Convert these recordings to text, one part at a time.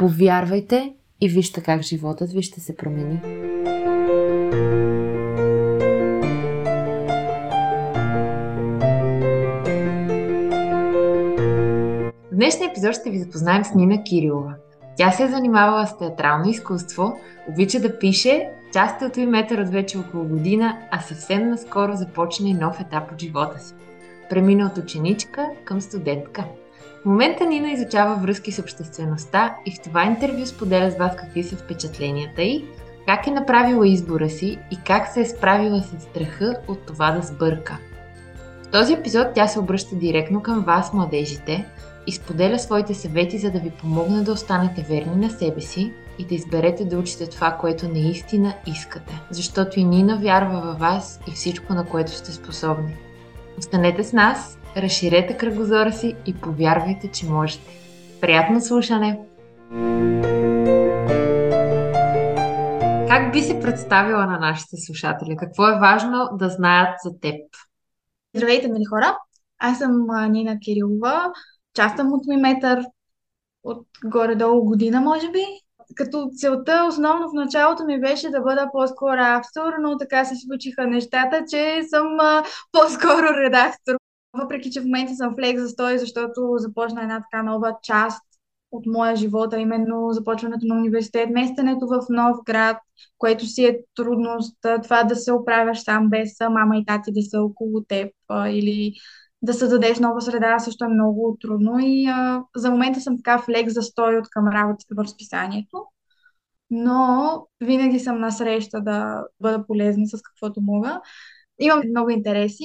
Повярвайте и вижте как животът ви ще се промени. В днешния епизод ще ви запознаем с Нина Кирилова. Тя се е занимавала с театрално изкуство, обича да пише, част от метър от вече около година, а съвсем наскоро започна и нов етап от живота си. Премина от ученичка към студентка. В момента Нина изучава връзки с обществеността и в това интервю споделя с вас какви са впечатленията й, как е направила избора си и как се е справила с страха от това да сбърка. В този епизод тя се обръща директно към вас, младежите, и споделя своите съвети, за да ви помогне да останете верни на себе си и да изберете да учите това, което наистина искате. Защото и Нина вярва във вас и всичко, на което сте способни. Останете с нас разширете кръгозора си и повярвайте, че можете. Приятно слушане! Как би се представила на нашите слушатели? Какво е важно да знаят за теб? Здравейте, мили хора! Аз съм Нина Кирилова. Част съм от Миметър от горе-долу година, може би. Като целта основно в началото ми беше да бъда по-скоро автор, но така се случиха нещата, че съм по-скоро редактор. Въпреки, че в момента съм в лек застой, защото започна една така нова част от моя живот, а именно започването на университет, местенето в нов град, което си е трудност, това да се оправяш сам без мама и тати да са около теб или да създадеш нова среда също е много трудно и а, за момента съм така в лек застой от към работата в разписанието, но винаги съм на среща да бъда полезна с каквото мога. Имам много интереси,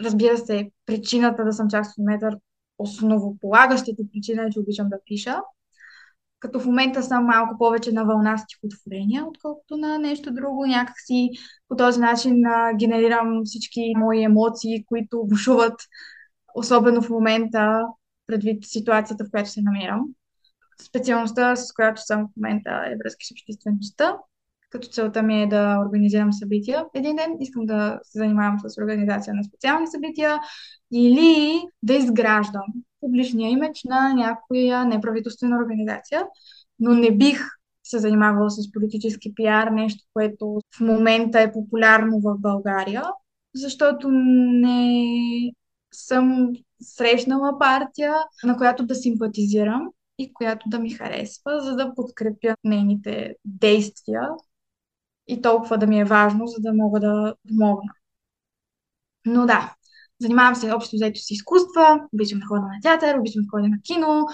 разбира се, причината да съм част от метър, основополагащата причина е, че обичам да пиша. Като в момента съм малко повече на вълна стихотворения, отколкото на нещо друго. Някакси по този начин а, генерирам всички мои емоции, които бушуват, особено в момента, предвид ситуацията, в която се намирам. Специалността, с която съм в момента е връзки с обществеността като целта ми е да организирам събития един ден. Искам да се занимавам с организация на специални събития или да изграждам публичния имидж на някоя неправителствена организация, но не бих се занимавала с политически пиар, нещо, което в момента е популярно в България, защото не съм срещнала партия, на която да симпатизирам и която да ми харесва, за да подкрепя нейните действия и толкова да ми е важно, за да мога да помогна. Но да, занимавам се общо взето с изкуства, обичам да ходя на театър, обичам да ходя на кино,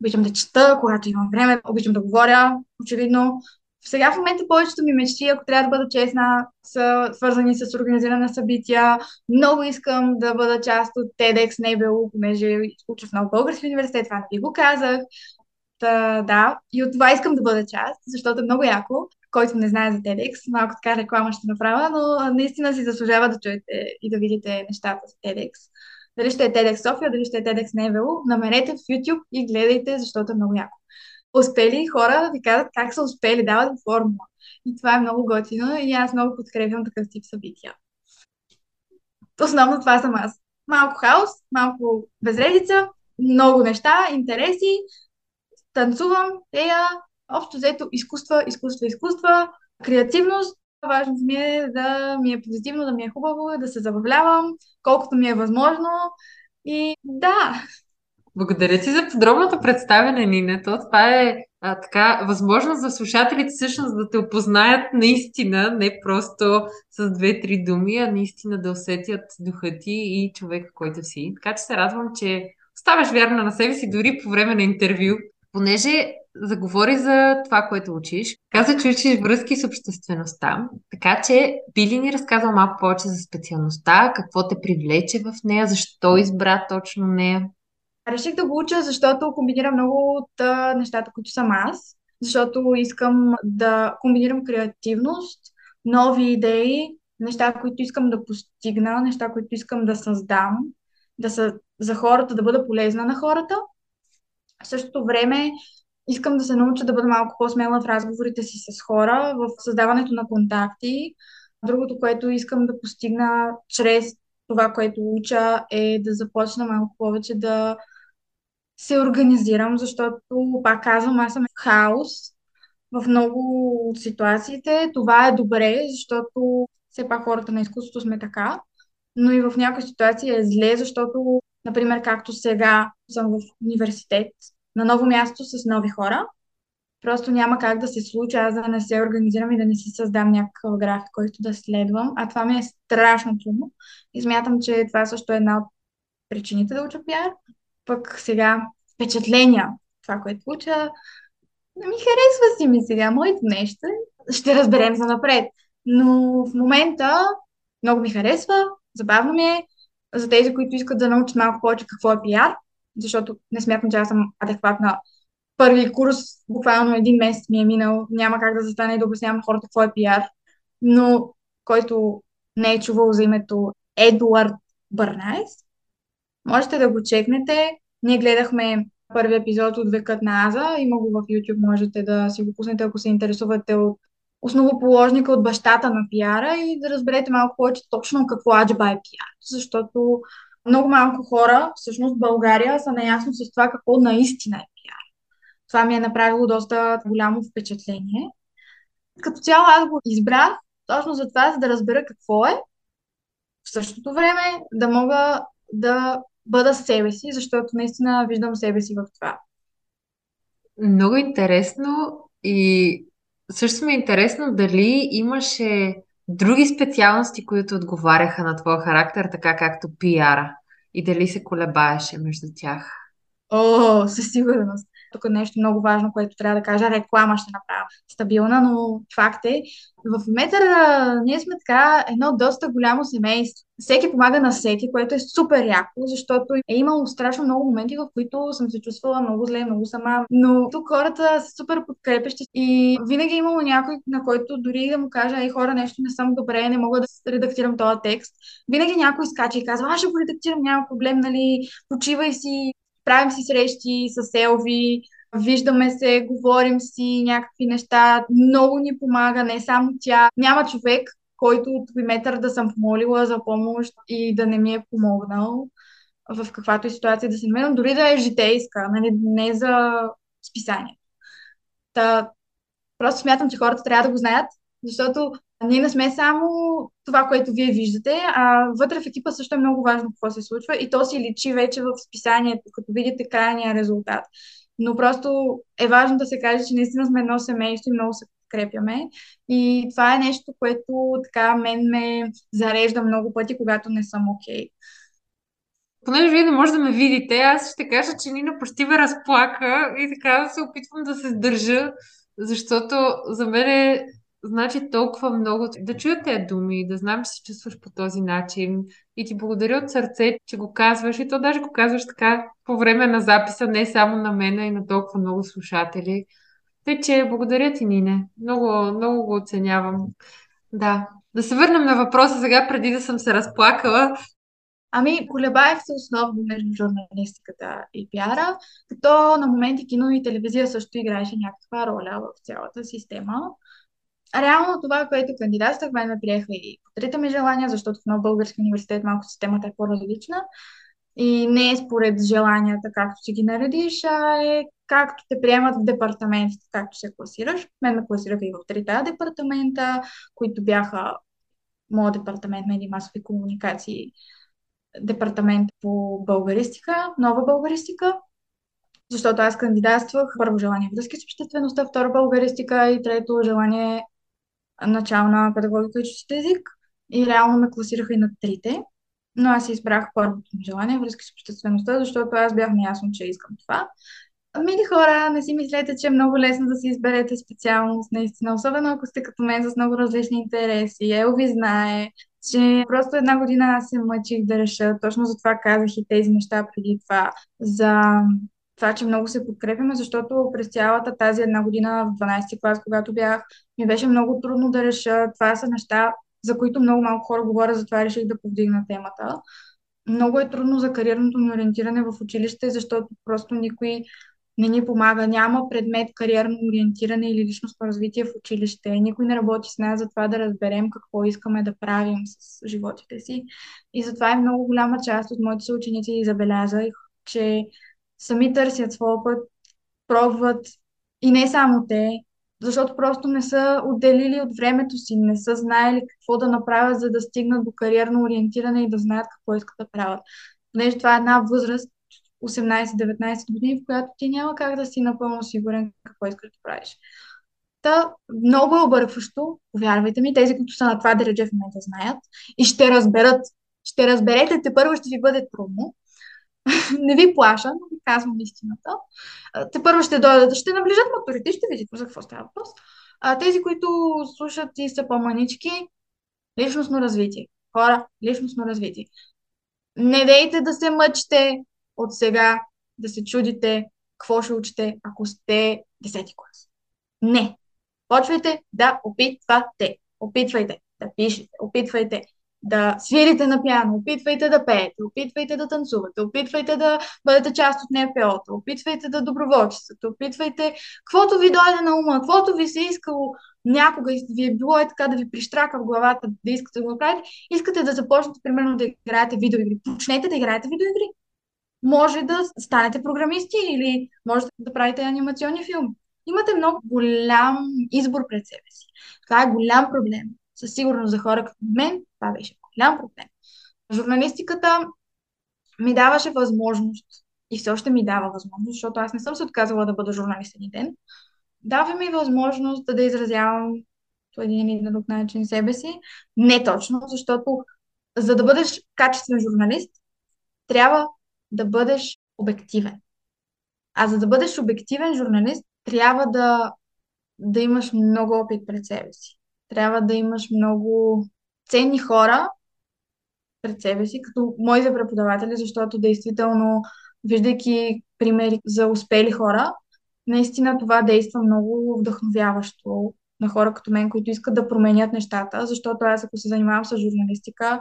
обичам да чета, когато имам време, обичам да говоря, очевидно. Сега в момента повечето ми мечти, ако трябва да бъда честна, са свързани с организиране събития. Много искам да бъда част от TEDx NBLU, понеже уча в нов български университет, това не ви го казах. Та, да, и от това искам да бъда част, защото е много яко който не знае за TEDx, малко така реклама ще направя, но наистина си заслужава да чуете и да видите нещата за TEDx. Дали ще е TEDx София, дали ще е TEDx Невело, намерете в YouTube и гледайте, защото е много яко. Успели хора да ви казват как са успели, дават формула. И това е много готино и аз много подкрепям такъв тип събития. Основно това съм аз. Малко хаос, малко безредица, много неща, интереси, танцувам, тея, общо взето изкуства, изкуства, изкуства, креативност. Важното ми е да ми е позитивно, да ми е хубаво, да се забавлявам, колкото ми е възможно. И да. Благодаря ти за подробното представяне, Нина. То това е а, така възможност за слушателите всъщност да те опознаят наистина, не просто с две-три думи, а наистина да усетят духа ти и човека, който си. Така че се радвам, че оставаш вярна на себе си дори по време на интервю, понеже заговори за това, което учиш. Каза, че учиш връзки с обществеността. Така че би ли ни разказал малко повече за специалността, какво те привлече в нея, защо избра точно нея? Реших да го уча, защото комбинирам много от а, нещата, които съм аз. Защото искам да комбинирам креативност, нови идеи, неща, които искам да постигна, неща, които искам да създам, да са за хората, да бъда полезна на хората. В същото време искам да се науча да бъда малко по-смела в разговорите си с хора, в създаването на контакти. Другото, което искам да постигна чрез това, което уча, е да започна малко повече да се организирам, защото, пак казвам, аз съм хаос в много от ситуациите. Това е добре, защото все пак хората на изкуството сме така, но и в някои ситуации е зле, защото, например, както сега съм в университет, на ново място с нови хора, просто няма как да се случи аз да не се организирам и да не си създам някакъв график, който да следвам. А това ми е страшно трудно. И смятам, че това също е една от причините да уча пиар. Пък сега впечатления, това, което уча, ми харесва си ми сега моите нещо. Ще разберем за напред. Но в момента много ми харесва, забавно ми е. За тези, които искат да научат малко повече какво е пиар, защото не смятам, че аз съм адекватна. Първи курс, буквално един месец ми е минал, няма как да застане и да обяснявам хората какво е пиар. Но който не е чувал за името Едуард Бърнайс, можете да го чекнете. Ние гледахме първи епизод от Векът на Аза. Има го в YouTube, можете да си го пуснете, ако се интересувате от основоположника от бащата на пиара и да разберете малко повече точно какво аджба е пиар. Защото много малко хора, всъщност България, са наясно с това какво наистина е пиар. Това ми е направило доста голямо впечатление. Като цяло аз го избрах точно за това, за да разбера какво е. В същото време да мога да бъда себе си, защото наистина виждам себе си в това. Много интересно и също ми е интересно дали имаше други специалности, които отговаряха на твоя характер, така както пиара и дали се колебаеше между тях. О, със сигурност тук е нещо много важно, което трябва да кажа, реклама ще направя стабилна, но факт е, в Метър ние сме така едно доста голямо семейство. Всеки помага на всеки, което е супер яко, защото е имало страшно много моменти, в които съм се чувствала много зле, много сама. Но тук хората са супер подкрепещи и винаги е имало някой, на който дори да му кажа, ей хора, нещо не съм добре, не мога да редактирам този текст. Винаги някой скача и казва, аз ще го редактирам, няма проблем, нали, почивай си, правим си срещи с Елви, виждаме се, говорим си някакви неща, много ни помага, не само тя. Няма човек, който от метър да съм помолила за помощ и да не ми е помогнал в каквато и ситуация да се намерям, дори да е житейска, нали, не за списание. Та, просто смятам, че хората трябва да го знаят, защото ние не сме само това, което вие виждате, а вътре в екипа също е много важно какво се случва и то си личи вече в списанието, като видите крайния резултат. Но просто е важно да се каже, че наистина сме едно семейство и много се подкрепяме. И това е нещо, което така мен ме зарежда много пъти, когато не съм окей. Okay. Понеже вие не може да ме видите, аз ще кажа, че Нина почти ме разплака и така се опитвам да се сдържа, защото за мен е значи толкова много да чуя тези думи, да знам, че се чувстваш по този начин. И ти благодаря от сърце, че го казваш. И то даже го казваш така по време на записа, не само на мен, а и на толкова много слушатели. Тъй, че благодаря ти, Нине. Много, много го оценявам. Да. Да се върнем на въпроса сега, преди да съм се разплакала. Ами, колебаех се основно между журналистиката и пиара, като на моменти кино и телевизия също играеше някаква роля в цялата система реално това, което кандидатствах, мен ме приеха и по трите ми желания, защото в нов български университет малко системата е по-различна. И не е според желанията, както си ги наредиш, а е както те приемат в департаментите, както се класираш. Мен ме класираха и в трите департамента, които бяха моят департамент медии масови комуникации, департамент по българистика, нова българистика, защото аз кандидатствах първо желание връзки с обществеността, второ българистика и трето желание начална педагогика и чужд език и реално ме класираха и на трите. Но аз избрах първото ми желание, връзки с обществеността, защото аз бях неясно, че искам това. Мили хора, не си мислете, че е много лесно да си изберете специалност, наистина, особено ако сте като мен с много различни интереси. Елви знае, че просто една година аз се мъчих да реша. Точно за това казах и тези неща преди това. За това, че много се подкрепяме, защото през цялата тази една година в 12 клас, когато бях, ми беше много трудно да реша. Това са неща, за които много малко хора говорят, затова реших да повдигна темата. Много е трудно за кариерното ни ориентиране в училище, защото просто никой не ни помага. Няма предмет кариерно ориентиране или личностно развитие в училище. Никой не работи с нас за това да разберем какво искаме да правим с животите си. И затова е много голяма част от моите съученици и забелязах, че сами търсят своя път, пробват и не само те, защото просто не са отделили от времето си, не са знаели какво да направят, за да стигнат до кариерно ориентиране и да знаят какво искат да правят. Понеже това е една възраст, 18-19 години, в която ти няма как да си напълно сигурен какво искаш да правиш. Та, много е объркващо, повярвайте ми, тези, които са на това дередже в момента знаят и ще разберат. Ще разберете, те първо ще ви бъде трудно. не ви плаша, но ви казвам истината. Те първо ще дойдат, ще наближат моторите, ще видите за какво става въпрос. А, тези, които слушат и са по-манички, личностно развитие. Хора, личностно развитие. Не дейте да се мъчите, от сега да се чудите какво ще учите, ако сте 10 клас. Не. Почвайте да опитвате. Опитвайте да пишете, опитвайте да свирите на пиано, опитвайте да пеете, опитвайте да танцувате, опитвайте да бъдете част от НПО-то, опитвайте да доброволчествате, опитвайте каквото ви дойде на ума, каквото ви се искало някога ви е било е така да ви прищрака в главата да искате да го направите, искате да започнете примерно да играете видеоигри. Почнете да играете видеоигри може да станете програмисти или може да правите анимационни филми. Имате много голям избор пред себе си. Това е голям проблем. Със сигурност за хора като мен това беше голям проблем. Журналистиката ми даваше възможност и все още ми дава възможност, защото аз не съм се отказала да бъда журналист един ден. Дава ми възможност да, да изразявам по един или друг начин себе си. Не точно, защото за да бъдеш качествен журналист, трябва да бъдеш обективен. А за да бъдеш обективен журналист, трябва да, да имаш много опит пред себе си. Трябва да имаш много ценни хора пред себе си, като моите преподаватели, защото действително, виждайки примери за успели хора, наистина това действа много вдъхновяващо на хора като мен, които искат да променят нещата, защото аз ако се занимавам с журналистика,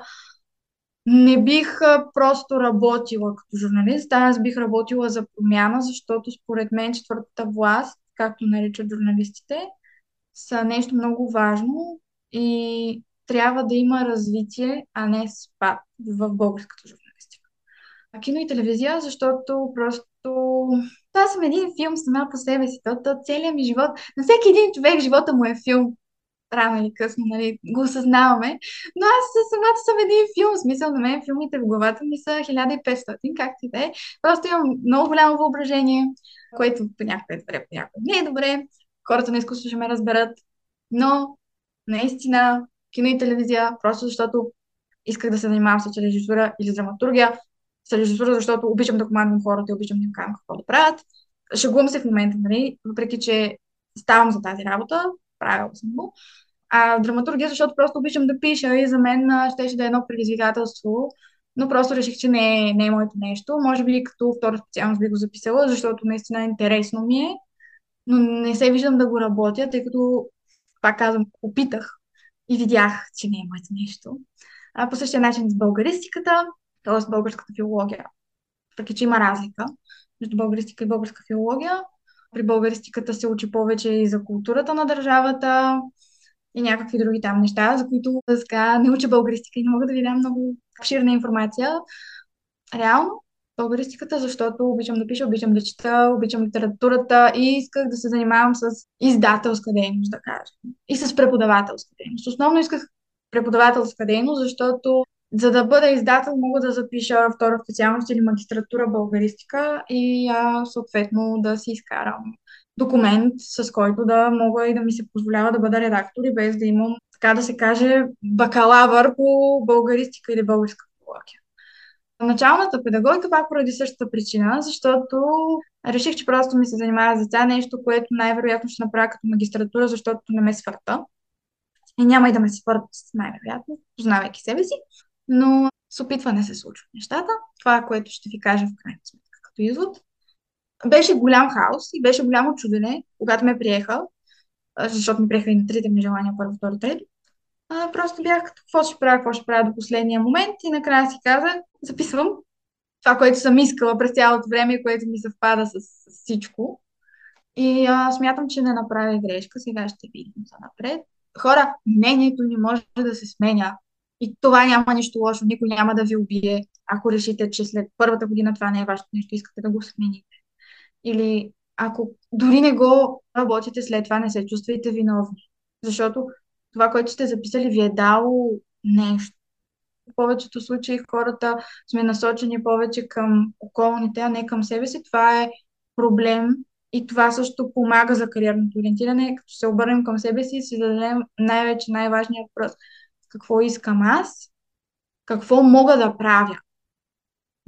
не бих просто работила като журналист, аз бих работила за промяна, защото според мен четвъртата власт, както наричат журналистите, са нещо много важно и трябва да има развитие, а не спад в българската журналистика. А кино и телевизия, защото просто аз съм един филм сама по себе си. То, целият ми живот, на всеки един човек живота му е филм рано или късно, нали, го осъзнаваме. Но аз самата съм един филм, в смисъл на мен филмите в главата ми са 1500, както и да е. Просто имам много голямо въображение, което понякога е добре, понякога не е добре. Хората на изкуство ще ме разберат. Но, наистина, кино и телевизия, просто защото исках да се занимавам с режисура или с драматургия. С режисура, защото обичам да командвам хората и обичам да им казвам какво да правят. Шегувам се в момента, нали? въпреки че ставам за тази работа, правила съм го. А драматургия, защото просто обичам да пиша и за мен щеше да е едно предизвикателство, но просто реших, че не е, не е моето нещо. Може би като втора специалност би го записала, защото наистина интересно ми е, но не се виждам да го работя, тъй като, пак казвам, опитах и видях, че не е моето нещо. А, по същия начин с българистиката, т.е. българската филология, въпреки че има разлика между българистика и българска филология, при българистиката се учи повече и за културата на държавата и някакви други там неща, за които сега не уча българистика и не мога да ви дам много обширна информация. Реално, българистиката, защото обичам да пиша, обичам да чета, обичам литературата и исках да се занимавам с издателска дейност, да кажем. И с преподавателска дейност. Основно исках преподавателска дейност, защото за да бъда издател, мога да запиша втора специалност или магистратура българистика и а, съответно да си изкарам документ, с който да мога и да ми се позволява да бъда редактор и без да имам, така да се каже, бакалавър по българистика или българска филология. Началната педагогика пак поради същата причина, защото реших, че просто ми се занимава за това нещо, което най-вероятно ще направя като магистратура, защото не ме свърта. И няма и да ме си първат най-вероятно, познавайки себе си. Но с опитване се случват нещата. Това което ще ви кажа в крайна сметка като извод. Беше голям хаос и беше голямо чудене, когато ме приеха, защото ми приеха и на трите ми желания, първо, второ, трето. А, просто бях като какво ще правя, какво ще правя до последния момент и накрая си казах, записвам това, което съм искала през цялото време и което ми съвпада с, с всичко. И а, смятам, че не направя грешка. Сега ще видим за напред. Хора, мнението ни може да се сменя. И това няма нищо лошо. Никой няма да ви убие, ако решите, че след първата година това не е вашето нещо, искате да го смените. Или ако дори не го работите след това, не се чувствайте виновни. Защото това, което сте записали, ви е дало нещо. В повечето случаи хората сме насочени повече към околните, а не към себе си. Това е проблем и това също помага за кариерното ориентиране, като се обърнем към себе си и си зададем най-вече най-важния въпрос. Какво искам аз? Какво мога да правя?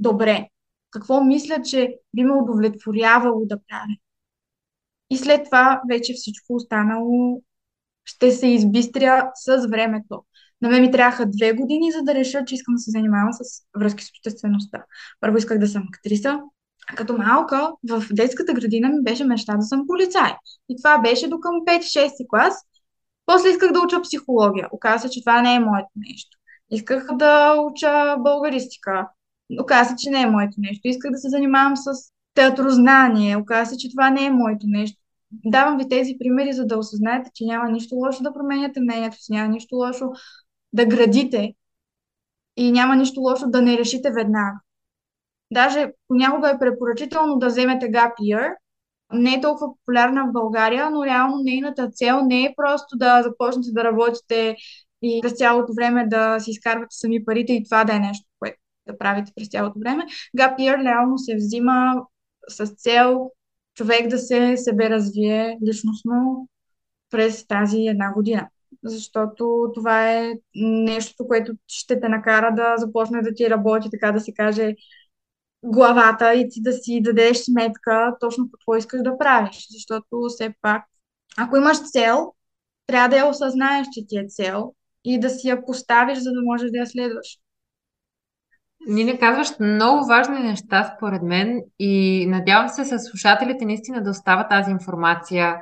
Добре. Какво мисля, че би ме удовлетворявало да правя? И след това вече всичко останало ще се избистря с времето. На мен ми трябваха две години, за да реша, че искам да се занимавам с връзки с обществеността. Първо исках да съм актриса. А като малка, в детската градина ми беше мечта да съм полицай. И това беше до към 5-6 клас. После исках да уча психология. Оказа се, че това не е моето нещо. Исках да уча българистика. Оказа се, че не е моето нещо. Исках да се занимавам с театрознание. Оказа се, че това не е моето нещо. Давам ви тези примери, за да осъзнаете, че няма нищо лошо да променяте мнението си, няма нищо лошо да градите и няма нищо лошо да не решите веднага. Даже понякога е препоръчително да вземете gap year. Не е толкова популярна в България, но реално нейната цел не е просто да започнете да работите и през цялото време да си изкарвате сами парите и това да е нещо, което да правите през цялото време. Gap year реално се взима с цел човек да се себе развие личностно през тази една година защото това е нещо, което ще те накара да започне да ти работи, така да се каже, главата и ти да си дадеш сметка точно какво искаш да правиш. Защото все пак, ако имаш цел, трябва да я осъзнаеш, че ти е цел и да си я поставиш, за да можеш да я следваш. Не казваш много важни неща, според мен, и надявам се с слушателите наистина да остава тази информация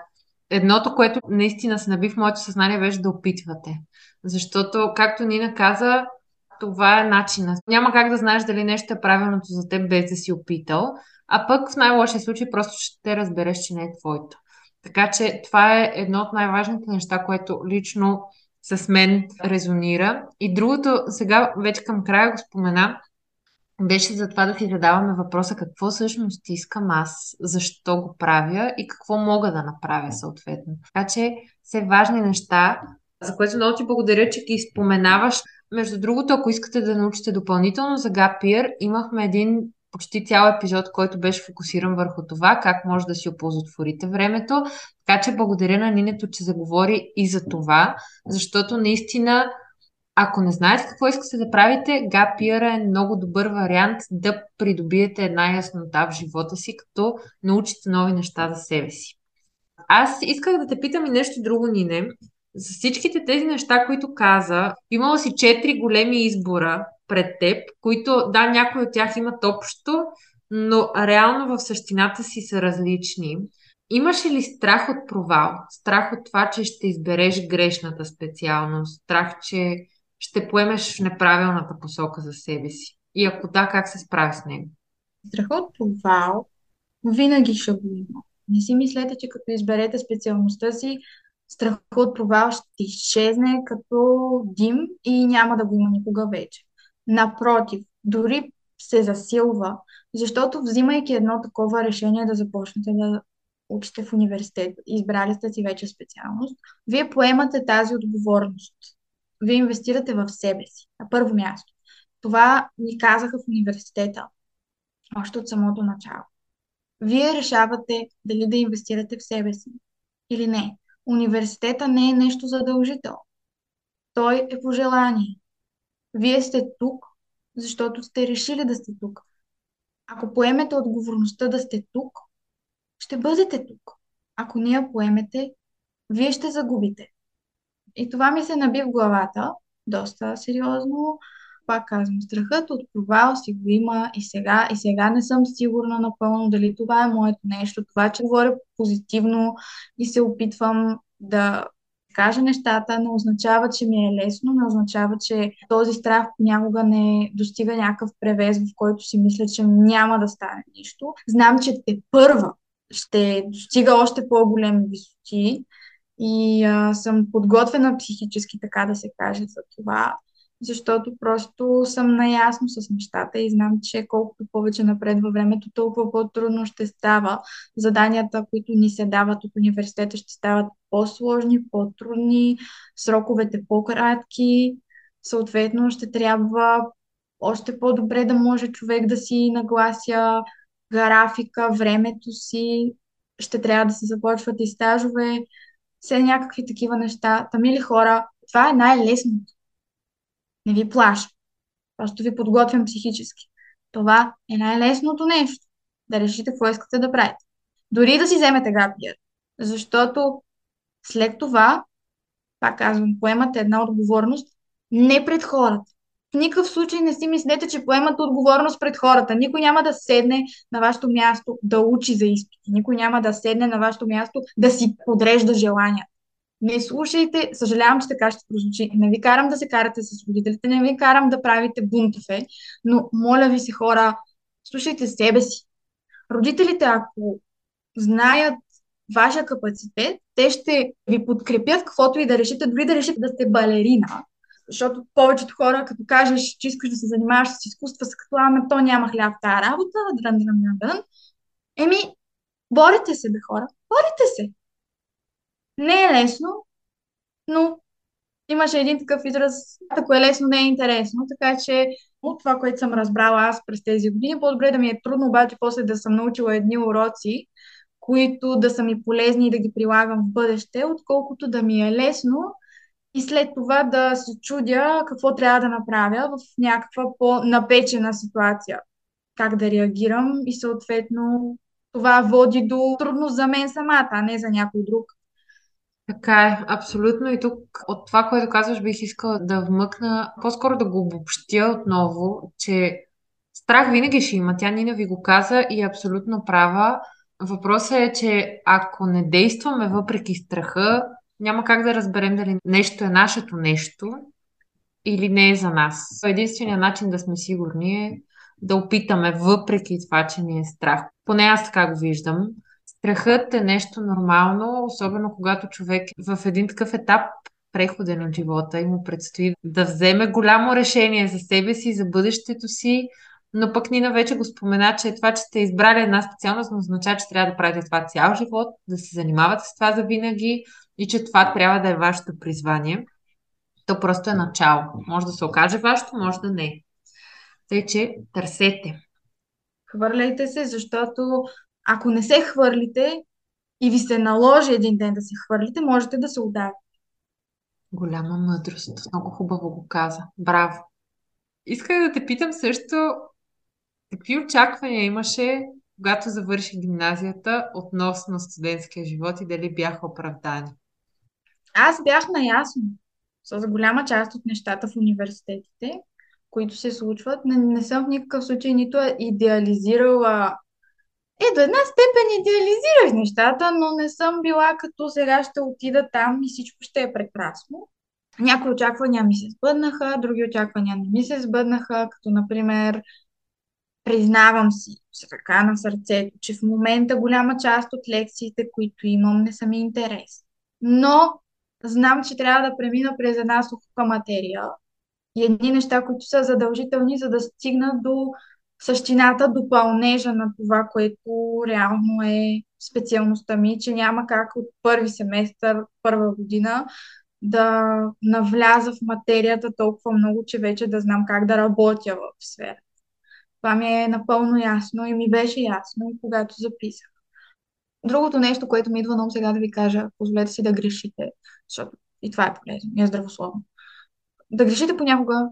едното, което наистина се наби в моето съзнание, беше да опитвате. Защото, както Нина каза, това е начина. Няма как да знаеш дали нещо е правилното за теб без да си опитал, а пък в най-лошия случай просто ще разбереш, че не е твоето. Така че това е едно от най-важните неща, което лично с мен резонира. И другото, сега вече към края го спомена, беше за това да си задаваме въпроса какво всъщност искам аз, защо го правя и какво мога да направя съответно. Така че все важни неща, за което много ти благодаря, че ги споменаваш. Между другото, ако искате да научите допълнително за Gapir, имахме един почти цял епизод, който беше фокусиран върху това, как може да си оползотворите времето. Така че благодаря на Нинето, че заговори и за това, защото наистина ако не знаете какво искате да правите, Gap е много добър вариант да придобиете една яснота в живота си, като научите нови неща за себе си. Аз исках да те питам и нещо друго, Нине. За всичките тези неща, които каза, имала си четири големи избора пред теб, които, да, някои от тях имат общо, но реално в същината си са различни. Имаше ли страх от провал? Страх от това, че ще избереш грешната специалност? Страх, че ще поемеш в неправилната посока за себе си? И ако да, как се справи с него? Страха от провал винаги ще го има. Не си мислете, че като изберете специалността си, страхът от провал ще изчезне като дим и няма да го има никога вече. Напротив, дори се засилва, защото взимайки едно такова решение да започнете да учите в университет, избрали сте си вече специалност, вие поемате тази отговорност вие инвестирате в себе си. На първо място. Това ни казаха в университета, още от самото начало. Вие решавате дали да инвестирате в себе си или не. Университета не е нещо задължително. Той е пожелание. Вие сте тук, защото сте решили да сте тук. Ако поемете отговорността да сте тук, ще бъдете тук. Ако не я поемете, вие ще загубите. И това ми се наби в главата доста сериозно. Пак казвам, страхът от провал си го има и сега. И сега не съм сигурна напълно дали това е моето нещо. Това, че говоря позитивно и се опитвам да кажа нещата, не означава, че ми е лесно, не означава, че този страх понякога не достига някакъв превес, в който си мисля, че няма да стане нищо. Знам, че те първа ще достига още по-големи висоти и а, съм подготвена психически, така да се каже, за това, защото просто съм наясно с нещата и знам, че колкото повече напред във времето, толкова по-трудно ще става. Заданията, които ни се дават от университета, ще стават по-сложни, по-трудни, сроковете по-кратки. Съответно, ще трябва още по-добре да може човек да си наглася графика, времето си. Ще трябва да се започват и стажове все някакви такива неща. Та, мили хора, това е най-лесното. Не ви плаша. Просто ви подготвям психически. Това е най-лесното нещо. Да решите какво искате да правите. Дори да си вземете гапиер. Защото след това, пак казвам, поемате една отговорност не пред хората. В никакъв случай не си мислете, че поемате отговорност пред хората. Никой няма да седне на вашето място да учи за изпити. Никой няма да седне на вашето място да си подрежда желания. Не слушайте, съжалявам, че така ще прозвучи. Не ви карам да се карате с родителите, не ви карам да правите бунтове, но моля ви се хора, слушайте себе си. Родителите, ако знаят вашия капацитет, те ще ви подкрепят каквото и да решите, дори да решите да сте балерина. Защото повечето хора, като кажеш, че искаш да се занимаваш с изкуства, са като, ами то няма хляб тази работа, дрън, дрън, дрън, дрън. Еми, борите се, бе хора, борите се. Не е лесно, но имаше един такъв израз, ако е лесно, не е интересно, така че от това, което съм разбрала аз през тези години, по-добре да ми е трудно, обаче после да съм научила едни уроци, които да са ми полезни и да ги прилагам в бъдеще, отколкото да ми е лесно и след това да се чудя какво трябва да направя в някаква по-напечена ситуация. Как да реагирам и съответно това води до трудност за мен самата, а не за някой друг. Така е, абсолютно. И тук от това, което казваш, бих искала да вмъкна, по-скоро да го обобщя отново, че страх винаги ще има. Тя Нина ви го каза и е абсолютно права. Въпросът е, че ако не действаме въпреки страха, няма как да разберем дали нещо е нашето нещо или не е за нас. Единственият начин да сме сигурни е да опитаме, въпреки това, че ни е страх. Поне аз така го виждам. Страхът е нещо нормално, особено когато човек в един такъв етап преходен от живота и му предстои да вземе голямо решение за себе си, за бъдещето си, но пък Нина вече го спомена, че това, че сте избрали една специалност, не означава, че трябва да правите това цял живот, да се занимавате с това за винаги и че това трябва да е вашето призвание. То просто е начало. Може да се окаже вашето, може да не. Тъй, че търсете. Хвърляйте се, защото ако не се хвърлите и ви се наложи един ден да се хвърлите, можете да се ударите. Голяма мъдрост. Много хубаво го каза. Браво. Исках да те питам също, какви очаквания имаше, когато завърши гимназията относно студентския живот и дали бяха оправдани? Аз бях наясно с голяма част от нещата в университетите, които се случват. Не, не съм в никакъв случай нито идеализирала е, до една степен идеализирах нещата, но не съм била като сега ще отида там и всичко ще е прекрасно. Някои очаквания ми се сбъднаха, други очаквания не ми се сбъднаха, като например признавам си с ръка на сърцето, че в момента голяма част от лекциите, които имам, не са ми интересни. Но знам, че трябва да премина през една суха материя и едни неща, които са задължителни, за да стигна до същината, до пълнежа на това, което реално е специалността ми, че няма как от първи семестър, първа година да навляза в материята толкова много, че вече да знам как да работя в сфера. Това ми е напълно ясно и ми беше ясно, когато записах. Другото нещо, което ми идва много сега да ви кажа, позволете си да грешите, защото и това е полезно, не е здравословно. Да грешите понякога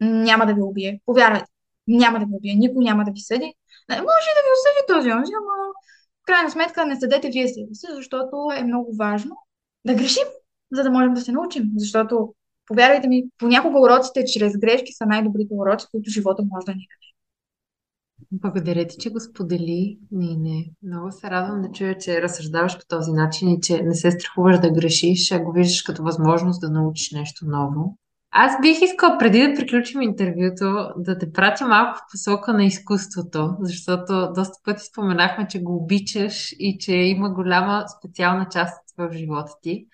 няма да ви убие. Повярвайте, няма да ви убие, никой няма да ви съди. Не, може и да ви осъди този онзи, ама в крайна сметка не съдете вие себе си, защото е много важно да грешим. за да можем да се научим. Защото, повярвайте ми, понякога уроците чрез грешки са най-добрите уроци, които живота може да ни даде. Благодаря ти, че го сподели, Нине. Много се радвам да чуя, че разсъждаваш по този начин и че не се страхуваш да грешиш, а го виждаш като възможност да научиш нещо ново. Аз бих искала преди да приключим интервюто да те пратя малко в посока на изкуството, защото доста пъти споменахме, че го обичаш и че има голяма специална част в живота ти.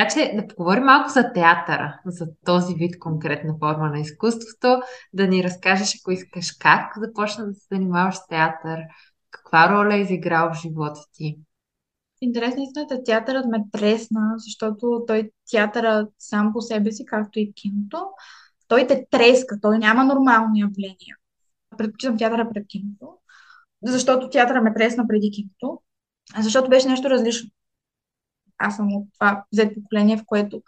Така че да поговорим малко за театъра, за този вид конкретна форма на изкуството, да ни разкажеш, ако искаш, как започна да се занимаваш с театър, каква роля е изиграл в живота ти. Интересна истината, театърът ме тресна, защото той театъра сам по себе си, както и киното, той те треска, той няма нормални явления. Предпочитам театъра пред киното, защото театъра ме тресна преди киното, защото беше нещо различно. Аз съм от това взет поколение, в което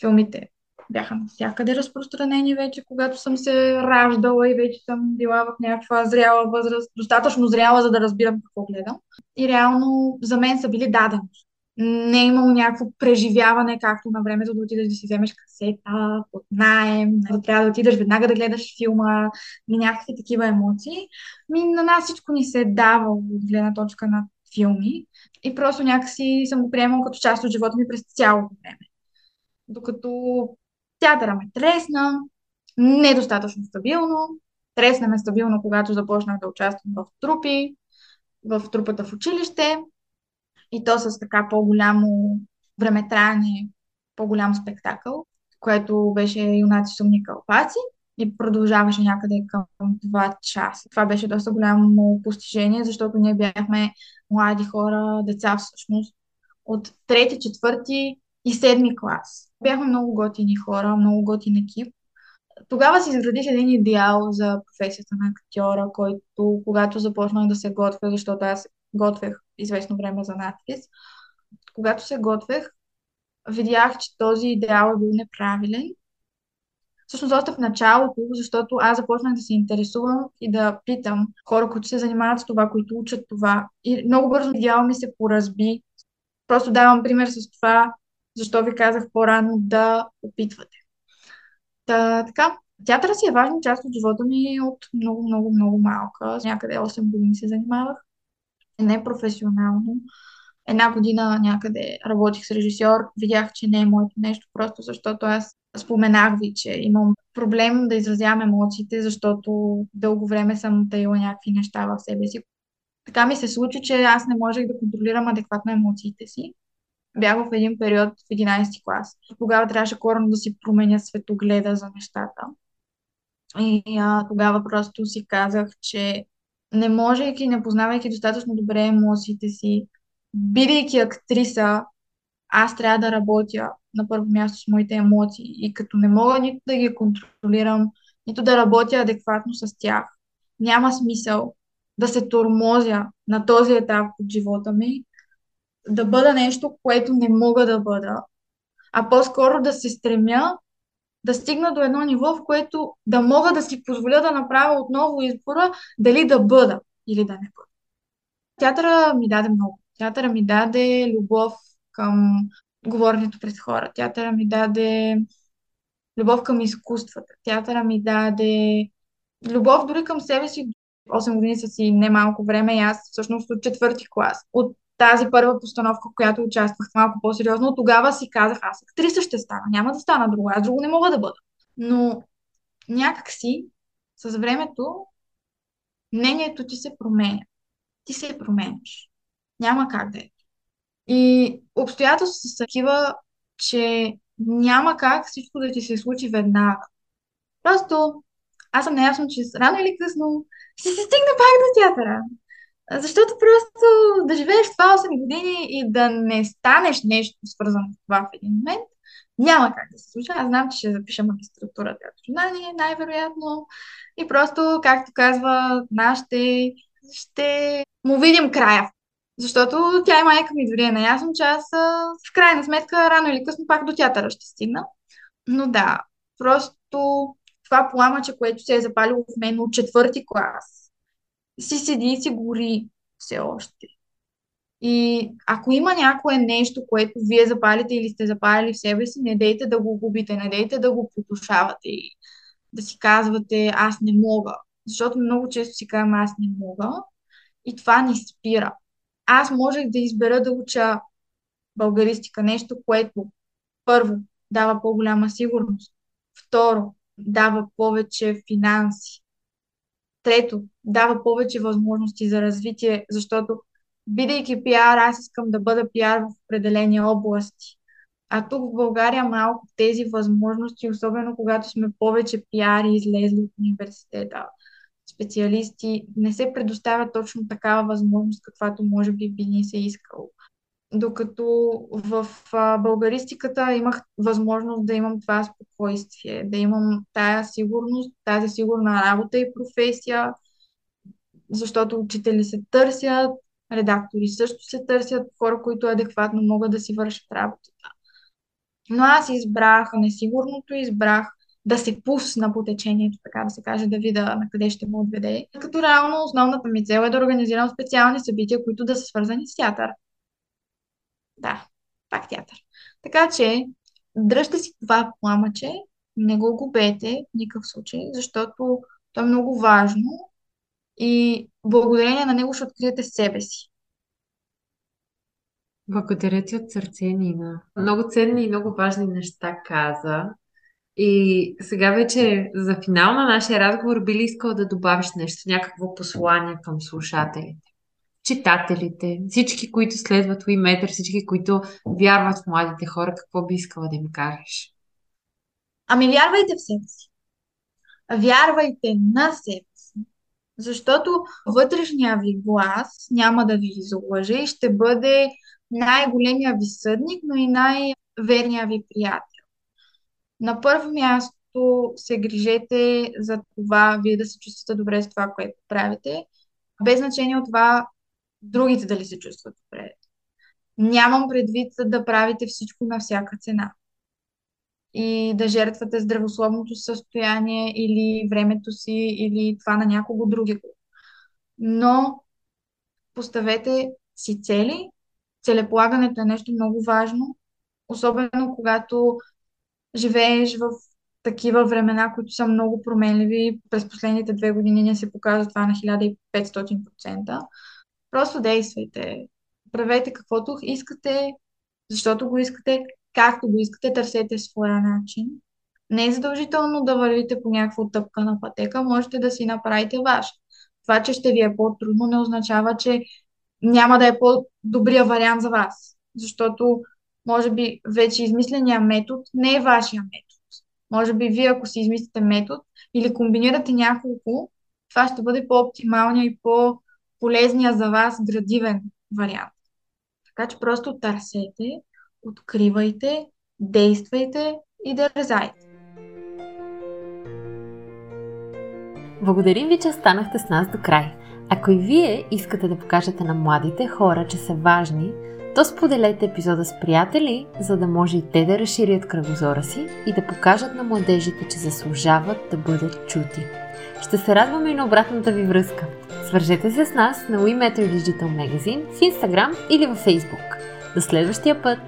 филмите бяха навсякъде разпространени вече, когато съм се раждала и вече съм била в някаква зряла възраст, достатъчно зряла, за да разбирам какво гледам. И реално за мен са били даденост. Не е имало някакво преживяване, както на времето да отидеш да си вземеш касета, под найем, да трябва да отидеш веднага да гледаш филма някакви такива емоции. Ми, на нас всичко ни се е давало от гледна точка на филми и просто някакси съм го приемала като част от живота ми през цялото време. Докато театъра ме тресна, недостатъчно стабилно. Тресна ме стабилно, когато започнах да участвам в трупи, в трупата в училище и то с така по-голямо времетраене, по-голям спектакъл, което беше Юнаци сумни кълпаци и продължаваше някъде към 2 часа. Това беше доста голямо постижение, защото ние бяхме млади хора, деца всъщност, от трети, четвърти и седми клас. Бяхме много готини хора, много готин екип. Тогава си изградих един идеал за професията на актьора, който, когато започнах да се готвя, защото аз готвех известно време за надпис, когато се готвех, видях, че този идеал е бил неправилен. Всъщност, още в началото, защото аз започнах да се интересувам и да питам хора, които се занимават с това, които учат това. И много бързо идеал ми се поразби. Просто давам пример с това, защо ви казах по-рано да опитвате. Та, така, театъра си е важна част от живота ми от много, много, много малка. Някъде 8 години се занимавах. Не професионално. Една година някъде работих с режисьор, видях, че не е моето нещо, просто защото аз споменах ви, че имам проблем да изразявам емоциите, защото дълго време съм таила някакви неща в себе си. Така ми се случи, че аз не можех да контролирам адекватно емоциите си бях в един период в 11 клас. Тогава трябваше коренно да си променя светогледа за нещата. И а, тогава просто си казах, че не можейки, не познавайки достатъчно добре емоциите си, бидейки актриса, аз трябва да работя на първо място с моите емоции. И като не мога нито да ги контролирам, нито да работя адекватно с тях, няма смисъл да се тормозя на този етап от живота ми, да бъда нещо, което не мога да бъда, а по-скоро да се стремя да стигна до едно ниво, в което да мога да си позволя да направя отново избора дали да бъда или да не бъда. Театъра ми даде много. Театъра ми даде любов към говоренето пред хора. Театъра ми даде любов към изкуствата. Театъра ми даде любов дори към себе си. 8 години са си немалко време и аз всъщност от четвърти клас. От тази първа постановка, в която участвах малко по-сериозно, тогава си казах, аз актриса ще стана, няма да стана друго, аз друго не мога да бъда. Но някак си, с времето, мнението ти се променя. Ти се променяш. Няма как да е. И обстоятелствата са такива, че няма как всичко да ти се случи веднага. Просто аз съм наясно, че рано или късно ще се стигне пак до театъра. Защото просто да живееш това 8 години и да не станеш нещо свързано с това в един момент, няма как да се случи. Аз знам, че ще запиша магистратура театрознание, най-вероятно. И просто, както казва нашите, ще му видим края. Защото тя и майка ми дори е наясно, че аз в крайна сметка рано или късно пак до театъра ще стигна. Но да, просто това пламъче, което се е запалило в мен от четвърти клас, си седи и си гори все още. И ако има някое нещо, което вие запалите или сте запалили в себе си, не дейте да го губите, не дейте да го потушавате и да си казвате аз не мога. Защото много често си казвам аз не мога и това ни спира. Аз можех да избера да уча българистика, нещо, което първо дава по-голяма сигурност, второ дава повече финанси, трето дава повече възможности за развитие, защото бидейки пиар, аз искам да бъда пиар в определени области. А тук в България малко тези възможности, особено когато сме повече пиари излезли от университета, специалисти, не се предоставя точно такава възможност, каквато може би би ни се искало. Докато в а, българистиката имах възможност да имам това спокойствие, да имам тая сигурност, тази сигурна работа и професия, защото учители се търсят, редактори също се търсят, хора, които адекватно могат да си вършат работата. Но аз избрах несигурното, избрах да се пусна по течението, така да се каже, да видя на къде ще му отведе. Като реално основната ми цел е да организирам специални събития, които да са свързани с театър. Да, пак театър. Така че, дръжте си това пламъче, не го губете в никакъв случай, защото то е много важно и благодарение на него ще откриете себе си. Благодаря ти от сърце, Нина. Много ценни и много важни неща каза. И сега вече за финал на нашия разговор би ли искал да добавиш нещо, някакво послание към слушателите? Читателите, всички, които следват Уиметър, всички, които вярват в младите хора, какво би искала да им кажеш? Ами вярвайте в себе си. Вярвайте на себе си. Защото вътрешния ви глас няма да ви излъже и ще бъде най-големия ви съдник, но и най-верния ви приятел. На първо място се грижете за това вие да се чувствате добре с това, което правите, без значение от това другите дали се чувстват добре. Нямам предвид да правите всичко на всяка цена и да жертвате здравословното състояние или времето си, или това на някого други. Но поставете си цели. Целеполагането е нещо много важно, особено когато живееш в такива времена, които са много променливи. През последните две години не се показва това на 1500%. Просто действайте. Правете каквото искате, защото го искате, както го искате, търсете своя начин. Не е задължително да вървите по някаква тъпка на пътека, можете да си направите ваш. Това, че ще ви е по-трудно, не означава, че няма да е по-добрия вариант за вас. Защото, може би, вече измисления метод не е вашия метод. Може би вие, ако си измислите метод или комбинирате няколко, това ще бъде по-оптималния и по-полезния за вас градивен вариант. Така че просто търсете, откривайте, действайте и дързайте. Благодарим ви, че останахте с нас до край. Ако и вие искате да покажете на младите хора, че са важни, то споделете епизода с приятели, за да може и те да разширят кръгозора си и да покажат на младежите, че заслужават да бъдат чути. Ще се радваме и на обратната ви връзка. Свържете се с нас на WeMatter Digital Magazine в Instagram или във Facebook. До следващия път!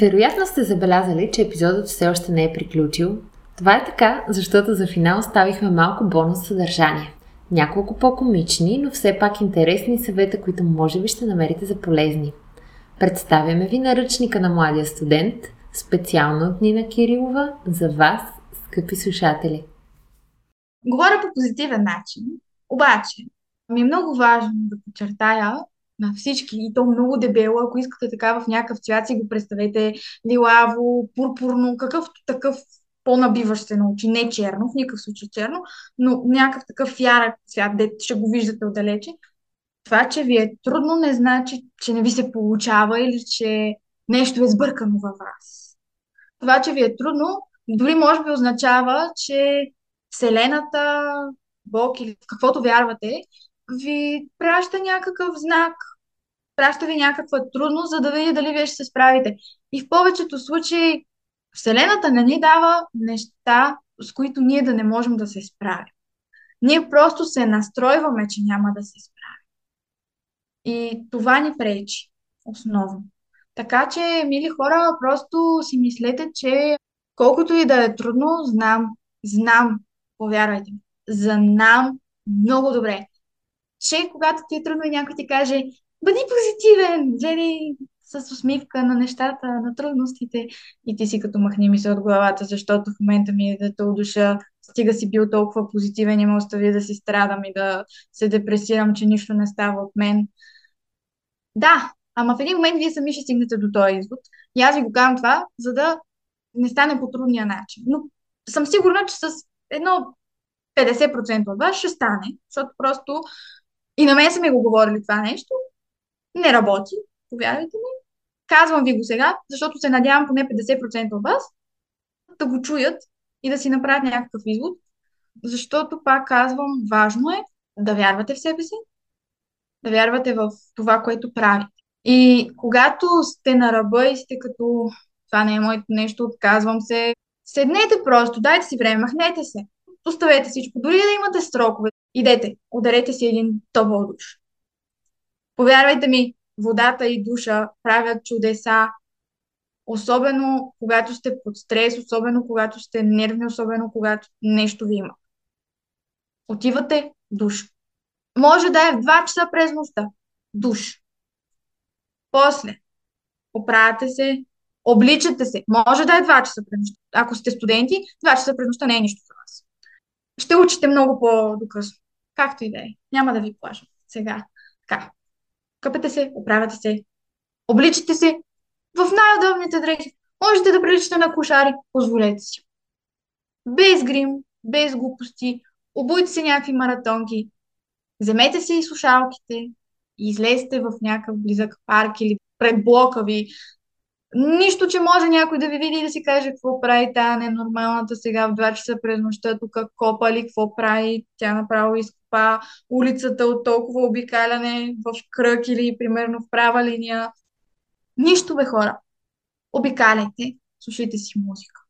Вероятно сте забелязали, че епизодът все още не е приключил. Това е така, защото за финал оставихме малко бонус съдържание. Няколко по-комични, но все пак интересни съвета, които може би ще намерите за полезни. Представяме ви наръчника на младия студент, специално от Нина Кирилова, за вас, скъпи слушатели. Говоря по позитивен начин, обаче ми е много важно да подчертая на всички, и то много дебело, ако искате така в някакъв цвят си го представете, лилаво, пурпурно, какъвто такъв по-набиващ се на очи, не черно, в никакъв случай черно, но някакъв такъв ярък цвят, де ще го виждате отдалече. Това, че ви е трудно, не значи, че не ви се получава или че нещо е сбъркано във вас. Това, че ви е трудно, дори може би означава, че Вселената, Бог или каквото вярвате, ви праща някакъв знак, праща ви някаква трудност, за да види дали вие ще се справите. И в повечето случаи Вселената не ни дава неща, с които ние да не можем да се справим. Ние просто се настройваме, че няма да се справим. И това ни пречи основно. Така че, мили хора, просто си мислете, че колкото и да е трудно, знам, знам, повярвайте ми, знам много добре, че когато ти е трудно и някой ти каже, бъди позитивен, гледай с усмивка на нещата, на трудностите и ти си като махни ми се от главата, защото в момента ми е да те удуша, стига си бил толкова позитивен и ме остави да си страдам и да се депресирам, че нищо не става от мен. Да, ама в един момент вие сами ще стигнете до този извод. И аз ви го казвам това, за да не стане по трудния начин. Но съм сигурна, че с едно 50% от вас ще стане, защото просто и на мен са ми го говорили това нещо. Не работи, повярвайте ми. Казвам ви го сега, защото се надявам поне 50% от вас да го чуят и да си направят някакъв извод. Защото, пак казвам, важно е да вярвате в себе си, да вярвате в това, което правите. И когато сте на ръба и сте като това не е моето нещо, отказвам се, седнете просто, дайте си време, махнете се, оставете всичко, дори да имате срокове, идете, ударете си един топъл душ. Повярвайте ми, водата и душа правят чудеса, особено когато сте под стрес, особено когато сте нервни, особено когато нещо ви има. Отивате душ. Може да е в 2 часа през нощта. Душ. После. Оправяте се, обличате се. Може да е 2 часа през нощта. Ако сте студенти, 2 часа през нощта не е нищо за вас. Ще учите много по-докъсно. Както и да е. Няма да ви плажа. Сега. Така. Къпете се, оправяте се. Обличате се в най-удобните дрехи. Можете да приличате на кошари. Позволете си. Без грим, без глупости. Обуйте се някакви маратонки. Вземете си и слушалките и излезте в някакъв близък парк или пред блока ви. Нищо, че може някой да ви види и да си каже какво прави тая ненормалната сега в 2 часа през нощта, тук копа ли, какво прави. Тя направо изкопа улицата от толкова обикаляне в кръг или примерно в права линия. Нищо бе хора. Обикаляйте, слушайте си музика.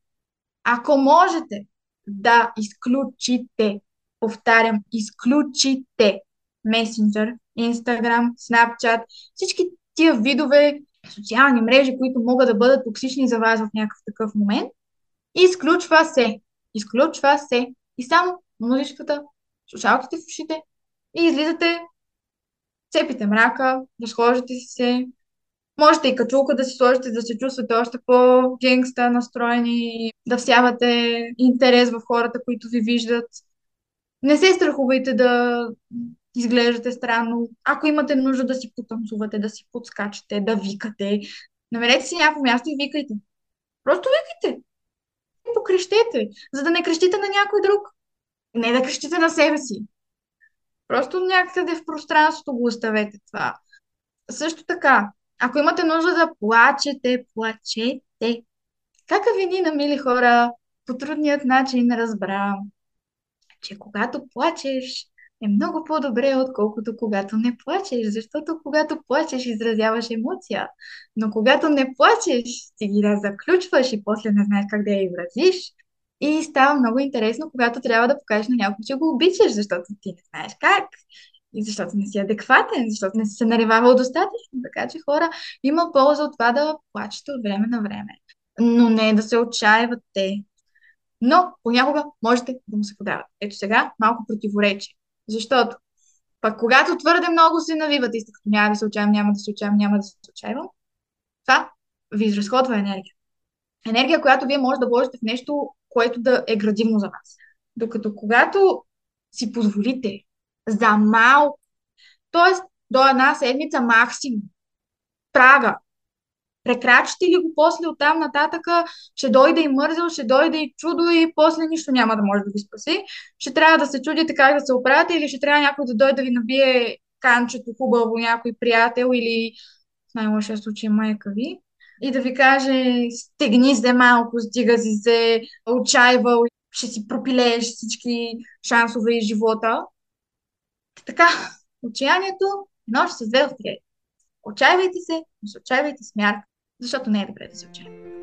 Ако можете да изключите повтарям, изключите Messenger, Instagram, Snapchat, всички тия видове социални мрежи, които могат да бъдат токсични за вас в някакъв такъв момент. Изключва се. Изключва се. И само музичката, слушалките в ушите и излизате, цепите мрака, разхождате си се. Можете и качулка да си сложите, да се чувствате още по-генгста настроени, да всявате интерес в хората, които ви виждат. Не се страхувайте да изглеждате странно. Ако имате нужда да си потанцувате, да си подскачате, да викате, намерете си някакво място и викайте. Просто викайте. Покрещете, за да не крещите на някой друг. Не да крещите на себе си. Просто някъде в пространството го оставете това. Също така, ако имате нужда да плачете, плачете. Какъв вини, мили хора, по трудният начин разбрам, че когато плачеш, е много по-добре, отколкото когато не плачеш, защото когато плачеш, изразяваш емоция, но когато не плачеш, ти ги заключваш и после не знаеш как да я изразиш. И става много интересно, когато трябва да покажеш на някой, че го обичаш, защото ти не знаеш как. И защото не си адекватен, защото не си се наревавал достатъчно. Така че хора, има полза от това да плачете от време на време. Но не да се отчаивате но понякога можете да му се подават. Ето сега малко противоречие. Защото пък когато твърде много се навивате и като няма да се отчаявам, няма да се отчаявам, няма да се отчаявам, това ви изразходва енергия. Енергия, която вие може да вложите в нещо, което да е градивно за вас. Докато когато си позволите за малко, т.е. до една седмица максимум, прага прекрачите ли го после оттам нататъка, ще дойде и мързел, ще дойде и чудо и после нищо няма да може да ви спаси. Ще трябва да се чудите как да се оправяте или ще трябва някой да дойде да ви набие канчето хубаво, някой приятел или в най-лошия случай майка ви и да ви каже стегни се малко, стига си се, отчаивал, ще си пропилееш всички шансове и живота. Така, отчаянието нощ с две Отчаивайте се, но се отчаивайте с мярка защото не е добре да се учи.